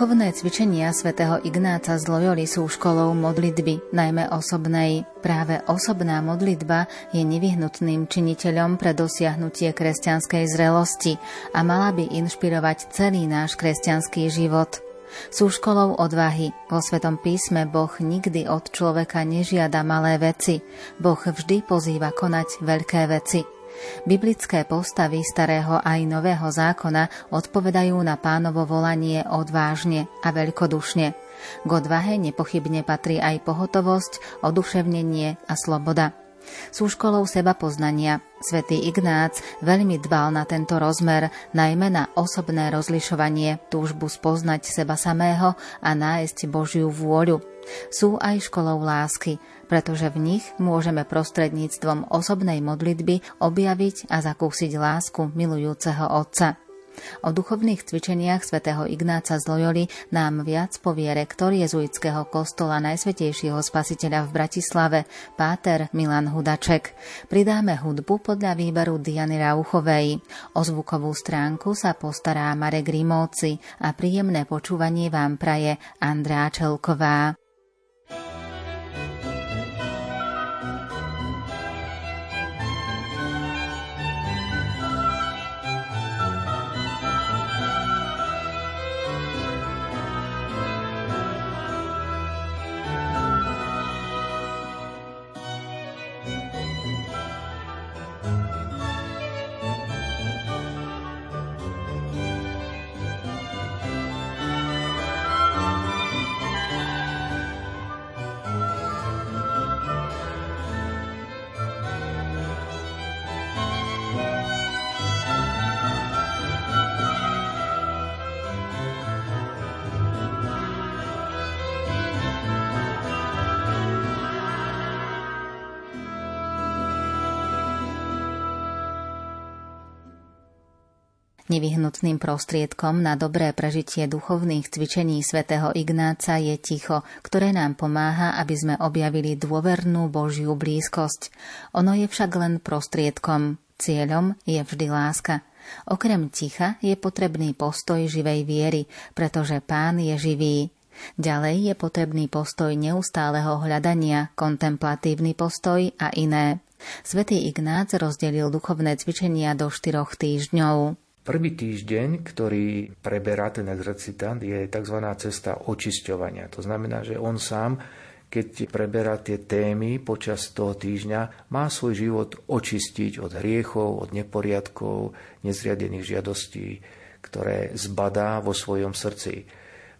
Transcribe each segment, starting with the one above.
Duchovné cvičenia svätého Ignáca z Loyoli sú školou modlitby, najmä osobnej. Práve osobná modlitba je nevyhnutným činiteľom pre dosiahnutie kresťanskej zrelosti a mala by inšpirovať celý náš kresťanský život. Sú školou odvahy. Vo Svetom písme Boh nikdy od človeka nežiada malé veci. Boh vždy pozýva konať veľké veci. Biblické postavy starého aj nového zákona odpovedajú na pánovo volanie odvážne a veľkodušne. K odvahe nepochybne patrí aj pohotovosť, oduševnenie a sloboda. Sú školou seba poznania. Svetý Ignác veľmi dbal na tento rozmer, najmä na osobné rozlišovanie, túžbu spoznať seba samého a nájsť Božiu vôľu. Sú aj školou lásky, pretože v nich môžeme prostredníctvom osobnej modlitby objaviť a zakúsiť lásku milujúceho Otca. O duchovných cvičeniach svätého Ignáca z Loyoli nám viac povie rektor jezuitského kostola Najsvetejšieho spasiteľa v Bratislave, páter Milan Hudaček. Pridáme hudbu podľa výberu Diany Rauchovej. O zvukovú stránku sa postará Marek Rimóci a príjemné počúvanie vám praje Andrá Čelková. Nevyhnutným prostriedkom na dobré prežitie duchovných cvičení svätého Ignáca je ticho, ktoré nám pomáha, aby sme objavili dôvernú Božiu blízkosť. Ono je však len prostriedkom, cieľom je vždy láska. Okrem ticha je potrebný postoj živej viery, pretože Pán je živý. Ďalej je potrebný postoj neustáleho hľadania, kontemplatívny postoj a iné. Svetý Ignác rozdelil duchovné cvičenia do štyroch týždňov. Prvý týždeň, ktorý preberá ten exercitant, je tzv. cesta očisťovania. To znamená, že on sám, keď preberá tie témy počas toho týždňa, má svoj život očistiť od hriechov, od neporiadkov, nezriadených žiadostí, ktoré zbadá vo svojom srdci.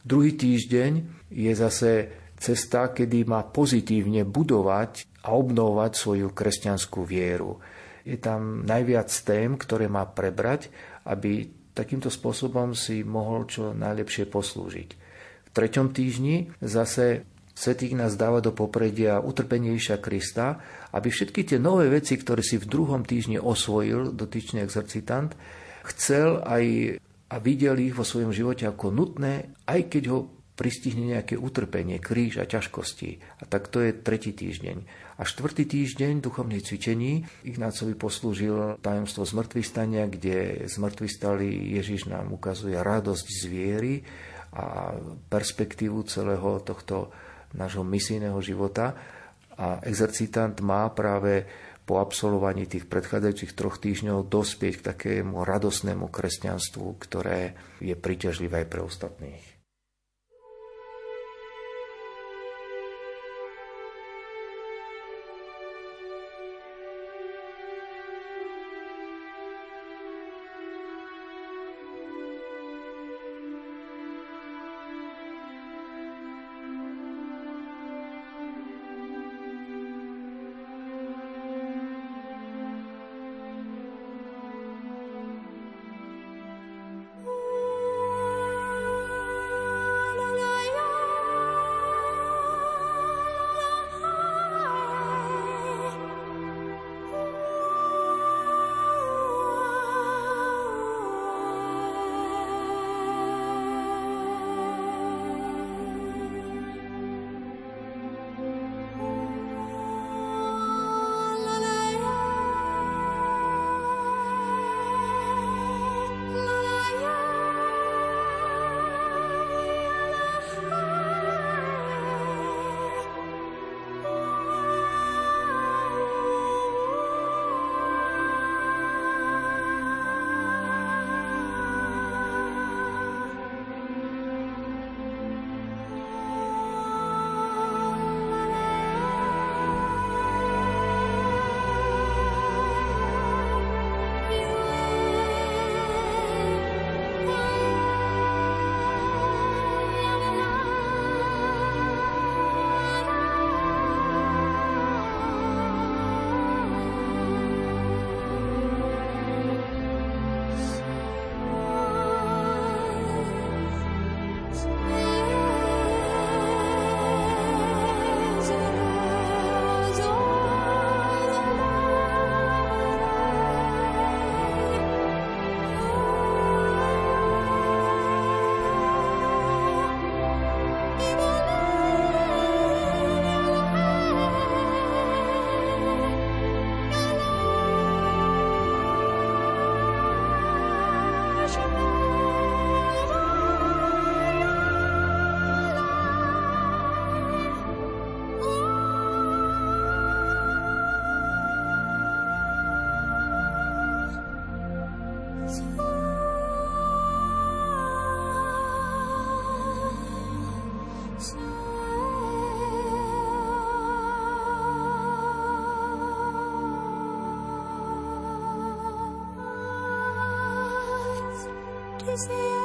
Druhý týždeň je zase cesta, kedy má pozitívne budovať a obnovovať svoju kresťanskú vieru. Je tam najviac tém, ktoré má prebrať aby takýmto spôsobom si mohol čo najlepšie poslúžiť. V treťom týždni zase Svetý nás dáva do popredia utrpenie Iša Krista, aby všetky tie nové veci, ktoré si v druhom týždni osvojil dotyčný exercitant, chcel aj a videl ich vo svojom živote ako nutné, aj keď ho pristihne nejaké utrpenie, kríž a ťažkosti. A tak to je tretí týždeň. A štvrtý týždeň duchovných cvičení Ignácovi poslúžil tajomstvo zmrtvých stania, kde zmrtvý stali Ježiš nám ukazuje radosť z viery a perspektívu celého tohto nášho misijného života. A exercitant má práve po absolvovaní tých predchádzajúcich troch týždňov dospieť k takému radosnému kresťanstvu, ktoré je príťažlivé aj pre ostatných. Christmas.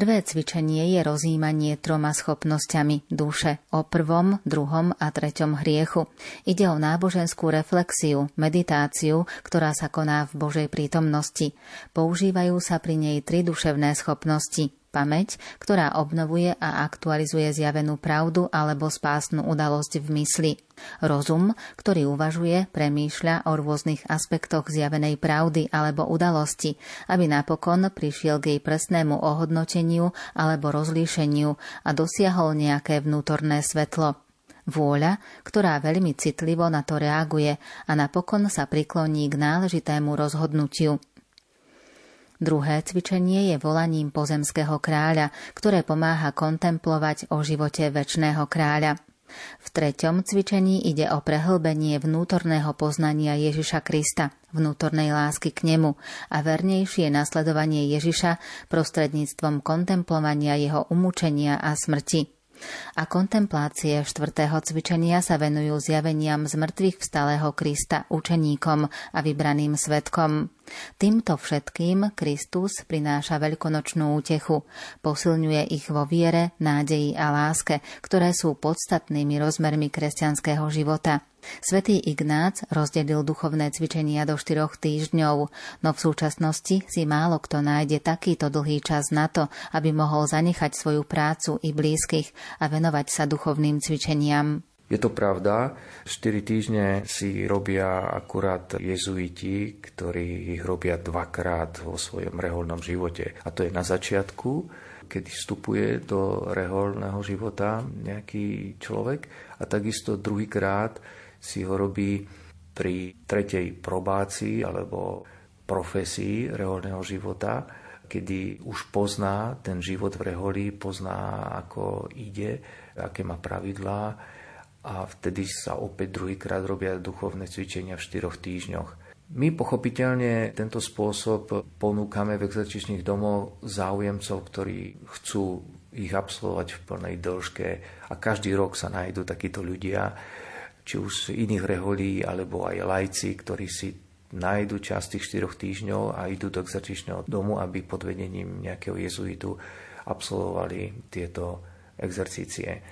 Prvé cvičenie je rozjímanie troma schopnosťami duše o prvom, druhom a treťom hriechu. Ide o náboženskú reflexiu, meditáciu, ktorá sa koná v Božej prítomnosti. Používajú sa pri nej tri duševné schopnosti pamäť, ktorá obnovuje a aktualizuje zjavenú pravdu alebo spásnu udalosť v mysli. Rozum, ktorý uvažuje, premýšľa o rôznych aspektoch zjavenej pravdy alebo udalosti, aby napokon prišiel k jej presnému ohodnoteniu alebo rozlíšeniu a dosiahol nejaké vnútorné svetlo. Vôľa, ktorá veľmi citlivo na to reaguje a napokon sa prikloní k náležitému rozhodnutiu. Druhé cvičenie je volaním pozemského kráľa, ktoré pomáha kontemplovať o živote väčšného kráľa. V treťom cvičení ide o prehlbenie vnútorného poznania Ježiša Krista, vnútornej lásky k nemu a vernejšie nasledovanie Ježiša prostredníctvom kontemplovania jeho umúčenia a smrti a kontemplácie štvrtého cvičenia sa venujú zjaveniam z mŕtvych vstalého Krista učeníkom a vybraným svetkom. Týmto všetkým Kristus prináša veľkonočnú útechu, posilňuje ich vo viere, nádeji a láske, ktoré sú podstatnými rozmermi kresťanského života. Svetý Ignác rozdelil duchovné cvičenia do štyroch týždňov, no v súčasnosti si málo kto nájde takýto dlhý čas na to, aby mohol zanechať svoju prácu i blízkych a venovať sa duchovným cvičeniam. Je to pravda, 4 týždne si robia akurát jezuiti, ktorí ich robia dvakrát vo svojom reholnom živote. A to je na začiatku, kedy vstupuje do reholného života nejaký človek a takisto druhýkrát si ho robí pri tretej probácii alebo profesii reholného života, kedy už pozná ten život v reholi, pozná, ako ide, aké má pravidlá a vtedy sa opäť druhýkrát robia duchovné cvičenia v štyroch týždňoch. My pochopiteľne tento spôsob ponúkame v exercičných domov záujemcov, ktorí chcú ich absolvovať v plnej dĺžke a každý rok sa nájdú takíto ľudia, či už z iných reholí, alebo aj lajci, ktorí si nájdu čas tých 4 týždňov a idú do exercičného domu, aby pod vedením nejakého jezuitu absolvovali tieto exercície.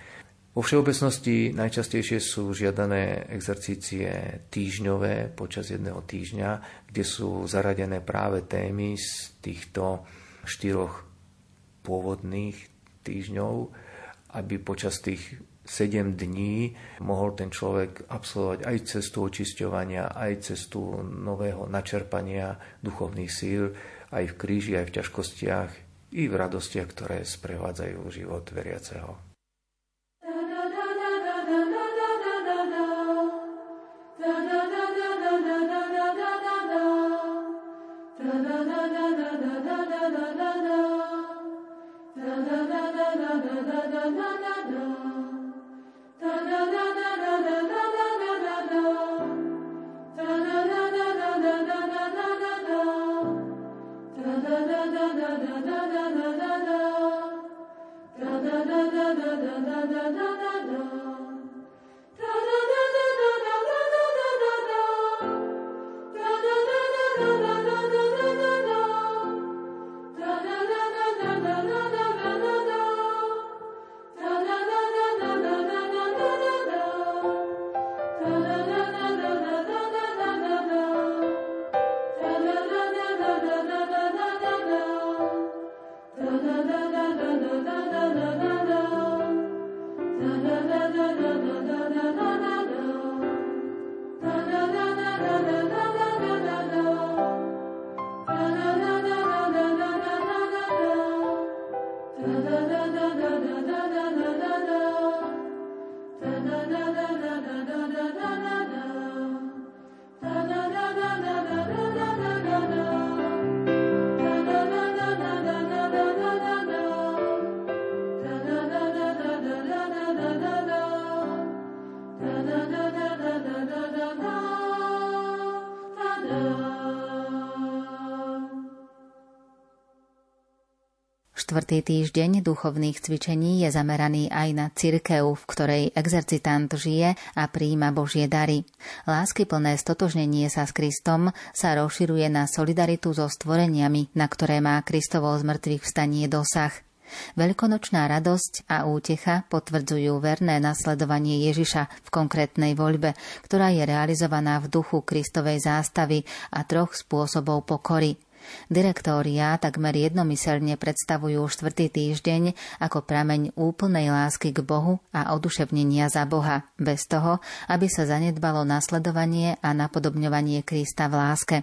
Vo všeobecnosti najčastejšie sú žiadané exercície týždňové počas jedného týždňa, kde sú zaradené práve témy z týchto štyroch pôvodných týždňov, aby počas tých 7 dní mohol ten človek absolvovať aj cestu očisťovania, aj cestu nového načerpania duchovných síl, aj v kríži, aj v ťažkostiach, i v radostiach, ktoré sprevádzajú život veriaceho. Štvrtý týždeň duchovných cvičení je zameraný aj na cirkev, v ktorej exercitant žije a príjima Božie dary. Láskyplné stotožnenie sa s Kristom sa rozširuje na solidaritu so stvoreniami, na ktoré má Kristovo zmrtvých vstanie dosah. Veľkonočná radosť a útecha potvrdzujú verné nasledovanie Ježiša v konkrétnej voľbe, ktorá je realizovaná v duchu Kristovej zástavy a troch spôsobov pokory – Direktória takmer jednomyselne predstavujú štvrtý týždeň ako prameň úplnej lásky k Bohu a oduševnenia za Boha, bez toho, aby sa zanedbalo nasledovanie a napodobňovanie Krista v láske.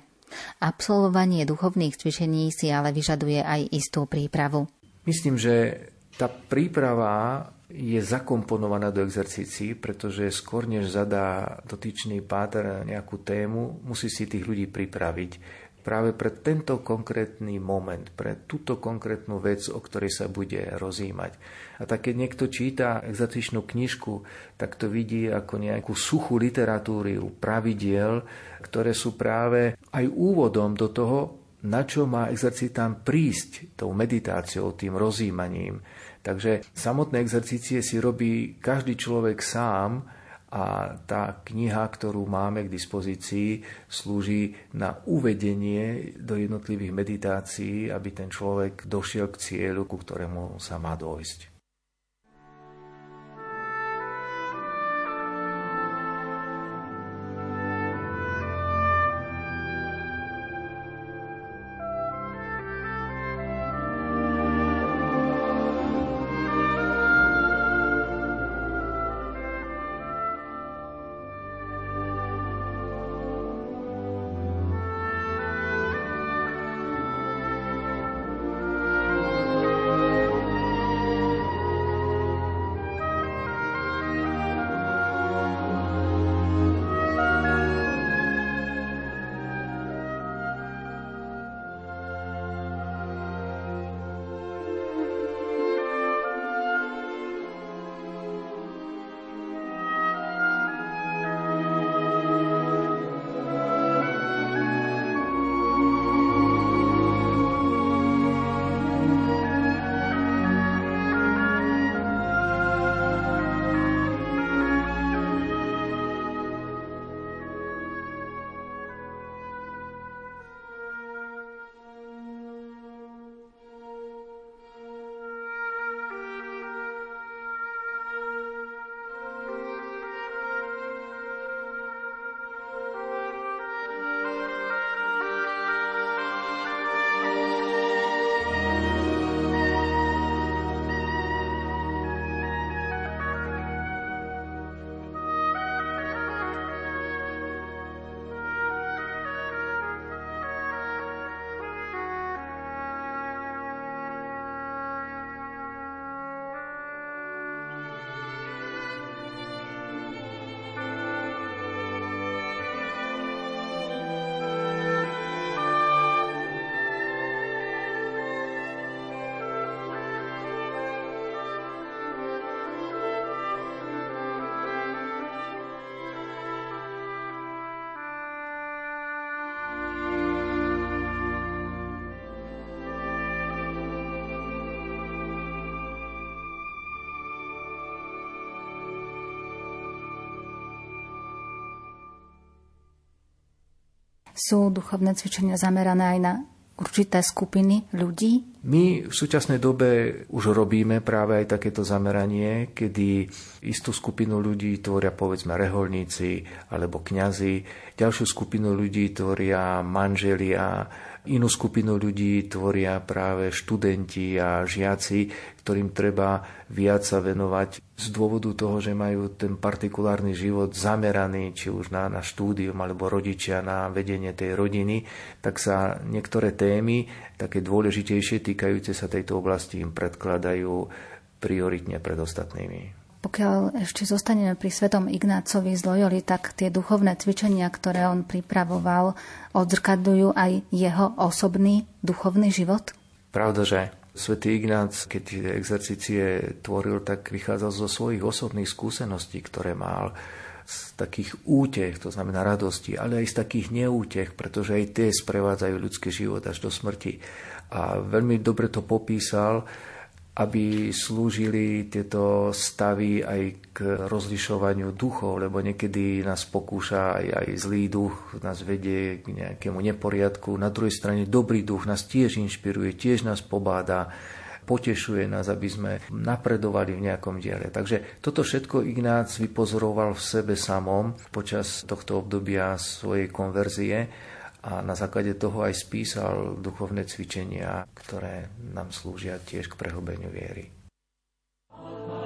Absolvovanie duchovných cvičení si ale vyžaduje aj istú prípravu. Myslím, že tá príprava je zakomponovaná do exercícií, pretože skôr než zadá dotyčný páter nejakú tému, musí si tých ľudí pripraviť práve pre tento konkrétny moment, pre túto konkrétnu vec, o ktorej sa bude rozímať. A tak keď niekto číta exercičnú knižku, tak to vidí ako nejakú suchú literatúru pravidiel, ktoré sú práve aj úvodom do toho, na čo má exercitant prísť tou meditáciou, tým rozímaním. Takže samotné exercície si robí každý človek sám, a tá kniha, ktorú máme k dispozícii, slúži na uvedenie do jednotlivých meditácií, aby ten človek došiel k cieľu, ku ktorému sa má dojsť. Sú duchovné cvičenia zamerané aj na určité skupiny ľudí? My v súčasnej dobe už robíme práve aj takéto zameranie, kedy istú skupinu ľudí tvoria povedzme reholníci alebo kňazi, ďalšiu skupinu ľudí tvoria manželia, Inú skupinu ľudí tvoria práve študenti a žiaci, ktorým treba viac sa venovať z dôvodu toho, že majú ten partikulárny život zameraný či už na, na štúdium alebo rodičia na vedenie tej rodiny, tak sa niektoré témy, také dôležitejšie týkajúce sa tejto oblasti, im predkladajú prioritne pred ostatnými. Pokiaľ ešte zostaneme pri svetom Ignácovi z Loyoli, tak tie duchovné cvičenia, ktoré on pripravoval, odzrkadľujú aj jeho osobný duchovný život? Pravda, že svätý Ignác, keď tie exercície tvoril, tak vychádzal zo svojich osobných skúseností, ktoré mal z takých útech, to znamená radosti, ale aj z takých neútech, pretože aj tie sprevádzajú ľudský život až do smrti. A veľmi dobre to popísal, aby slúžili tieto stavy aj k rozlišovaniu duchov, lebo niekedy nás pokúša aj, aj zlý duch, nás vedie k nejakému neporiadku. Na druhej strane dobrý duch nás tiež inšpiruje, tiež nás pobáda potešuje nás, aby sme napredovali v nejakom diele. Takže toto všetko Ignác vypozoroval v sebe samom počas tohto obdobia svojej konverzie a na základe toho aj spísal duchovné cvičenia, ktoré nám slúžia tiež k prehlbeniu viery. Ak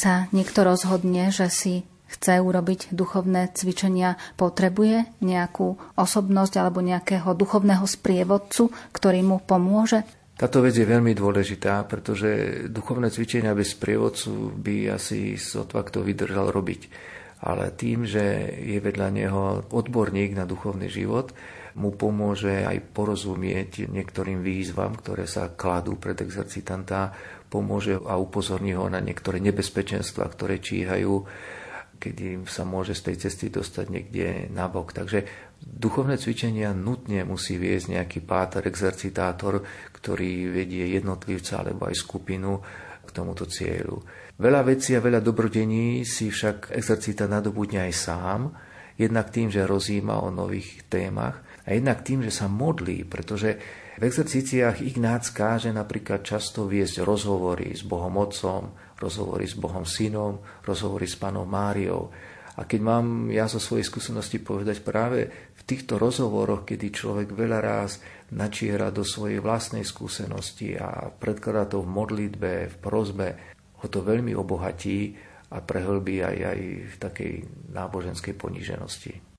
sa niekto rozhodne, že si chce urobiť duchovné cvičenia, potrebuje nejakú osobnosť alebo nejakého duchovného sprievodcu, ktorý mu pomôže? Táto vec je veľmi dôležitá, pretože duchovné cvičenia bez sprievodcu by asi sotva kto vydržal robiť. Ale tým, že je vedľa neho odborník na duchovný život, mu pomôže aj porozumieť niektorým výzvam, ktoré sa kladú pred exercitanta, pomôže a upozorní ho na niektoré nebezpečenstva, ktoré číhajú, kedy sa môže z tej cesty dostať niekde nabok. Takže duchovné cvičenia nutne musí viesť nejaký páter, exercitátor, ktorý vedie jednotlivca alebo aj skupinu k tomuto cieľu. Veľa vecí a veľa dobrodení si však exercita nadobudne aj sám, jednak tým, že rozíma o nových témach a jednak tým, že sa modlí, pretože v exercíciách Ignác káže napríklad často viesť rozhovory s Bohom Otcom, rozhovory s Bohom Synom, rozhovory s Panom Máriou. A keď mám ja zo svojej skúsenosti povedať práve v týchto rozhovoroch, kedy človek veľa ráz načiera do svojej vlastnej skúsenosti a predkladá to v modlitbe, v prozbe, ho to veľmi obohatí a prehlbí aj, aj v takej náboženskej poníženosti.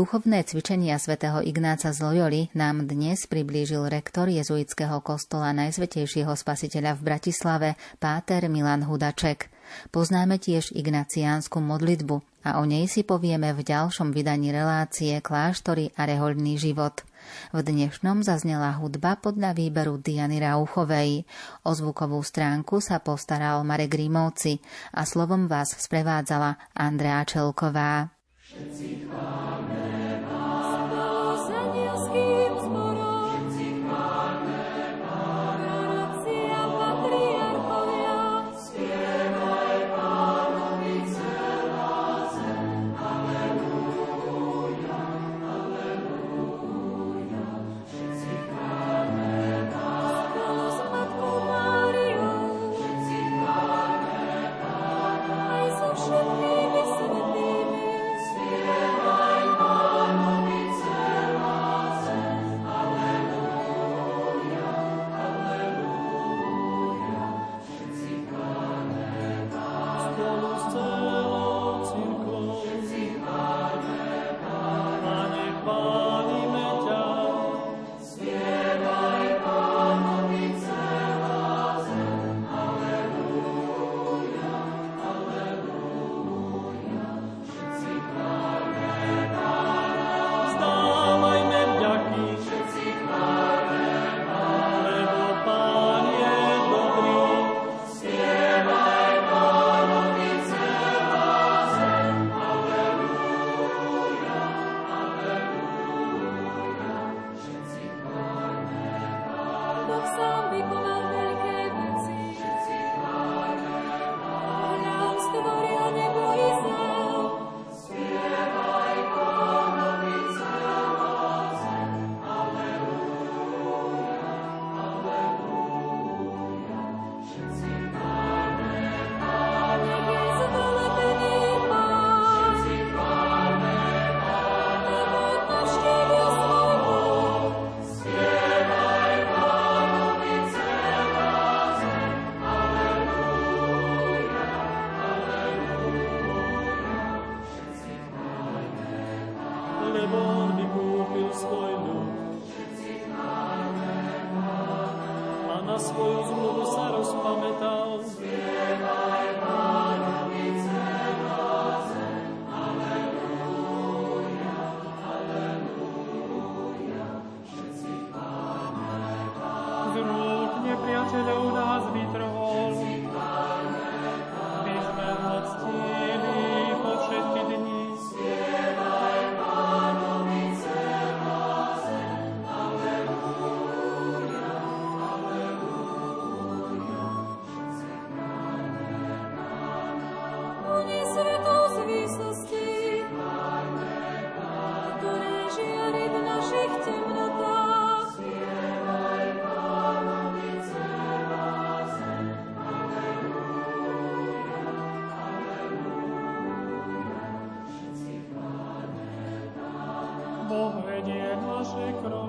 Duchovné cvičenia svätého Ignáca z Loyoli nám dnes priblížil rektor jezuitského kostola Najsvetejšieho spasiteľa v Bratislave, páter Milan Hudaček. Poznáme tiež ignaciánsku modlitbu a o nej si povieme v ďalšom vydaní relácie Kláštory a rehoľný život. V dnešnom zaznela hudba podľa výberu Diany Rauchovej. O zvukovú stránku sa postaral Marek Rímovci a slovom vás sprevádzala Andrea Čelková. Všetci Ave Croce.